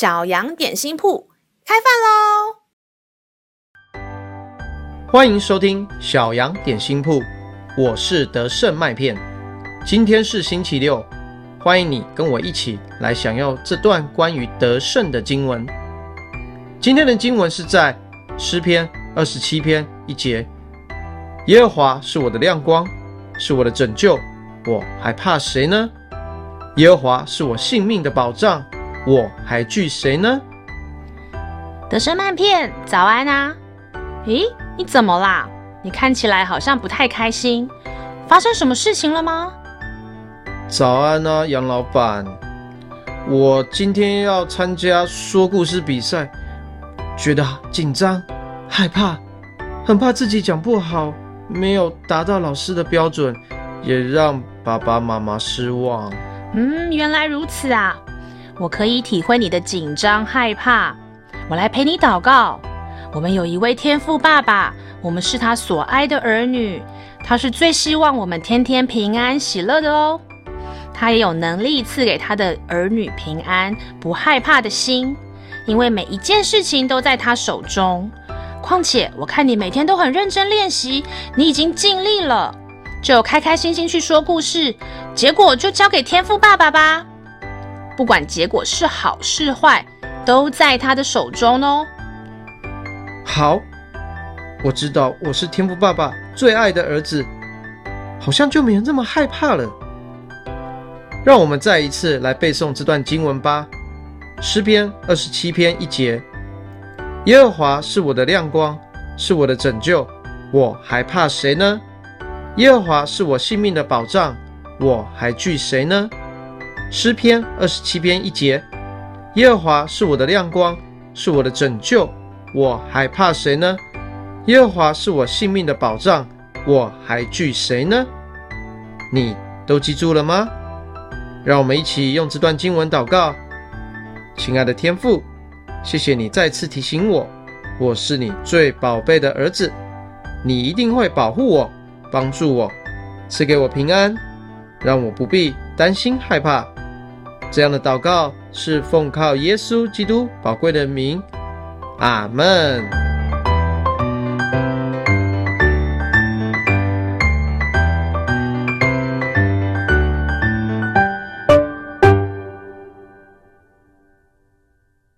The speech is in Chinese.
小羊点心铺开饭喽！欢迎收听小羊点心铺，我是德胜麦片。今天是星期六，欢迎你跟我一起来享用这段关于德胜的经文。今天的经文是在诗篇二十七篇一节：耶和华是我的亮光，是我的拯救，我还怕谁呢？耶和华是我性命的保障。我还惧谁呢？德生曼片，早安啊！咦，你怎么啦？你看起来好像不太开心，发生什么事情了吗？早安啊，杨老板，我今天要参加说故事比赛，觉得紧张、害怕，很怕自己讲不好，没有达到老师的标准，也让爸爸妈妈失望。嗯，原来如此啊。我可以体会你的紧张害怕，我来陪你祷告。我们有一位天父爸爸，我们是他所爱的儿女，他是最希望我们天天平安喜乐的哦。他也有能力赐给他的儿女平安、不害怕的心，因为每一件事情都在他手中。况且我看你每天都很认真练习，你已经尽力了，就开开心心去说故事，结果就交给天父爸爸吧。不管结果是好是坏，都在他的手中哦。好，我知道我是天父爸爸最爱的儿子，好像就没有这么害怕了。让我们再一次来背诵这段经文吧。诗篇二十七篇一节：耶和华是我的亮光，是我的拯救，我还怕谁呢？耶和华是我性命的保障，我还惧谁呢？诗篇二十七篇一节：耶和华是我的亮光，是我的拯救，我还怕谁呢？耶和华是我性命的保障，我还惧谁呢？你都记住了吗？让我们一起用这段经文祷告。亲爱的天父，谢谢你再次提醒我，我是你最宝贝的儿子，你一定会保护我，帮助我，赐给我平安，让我不必担心害怕。这样的祷告是奉靠耶稣基督宝贵的名，阿门。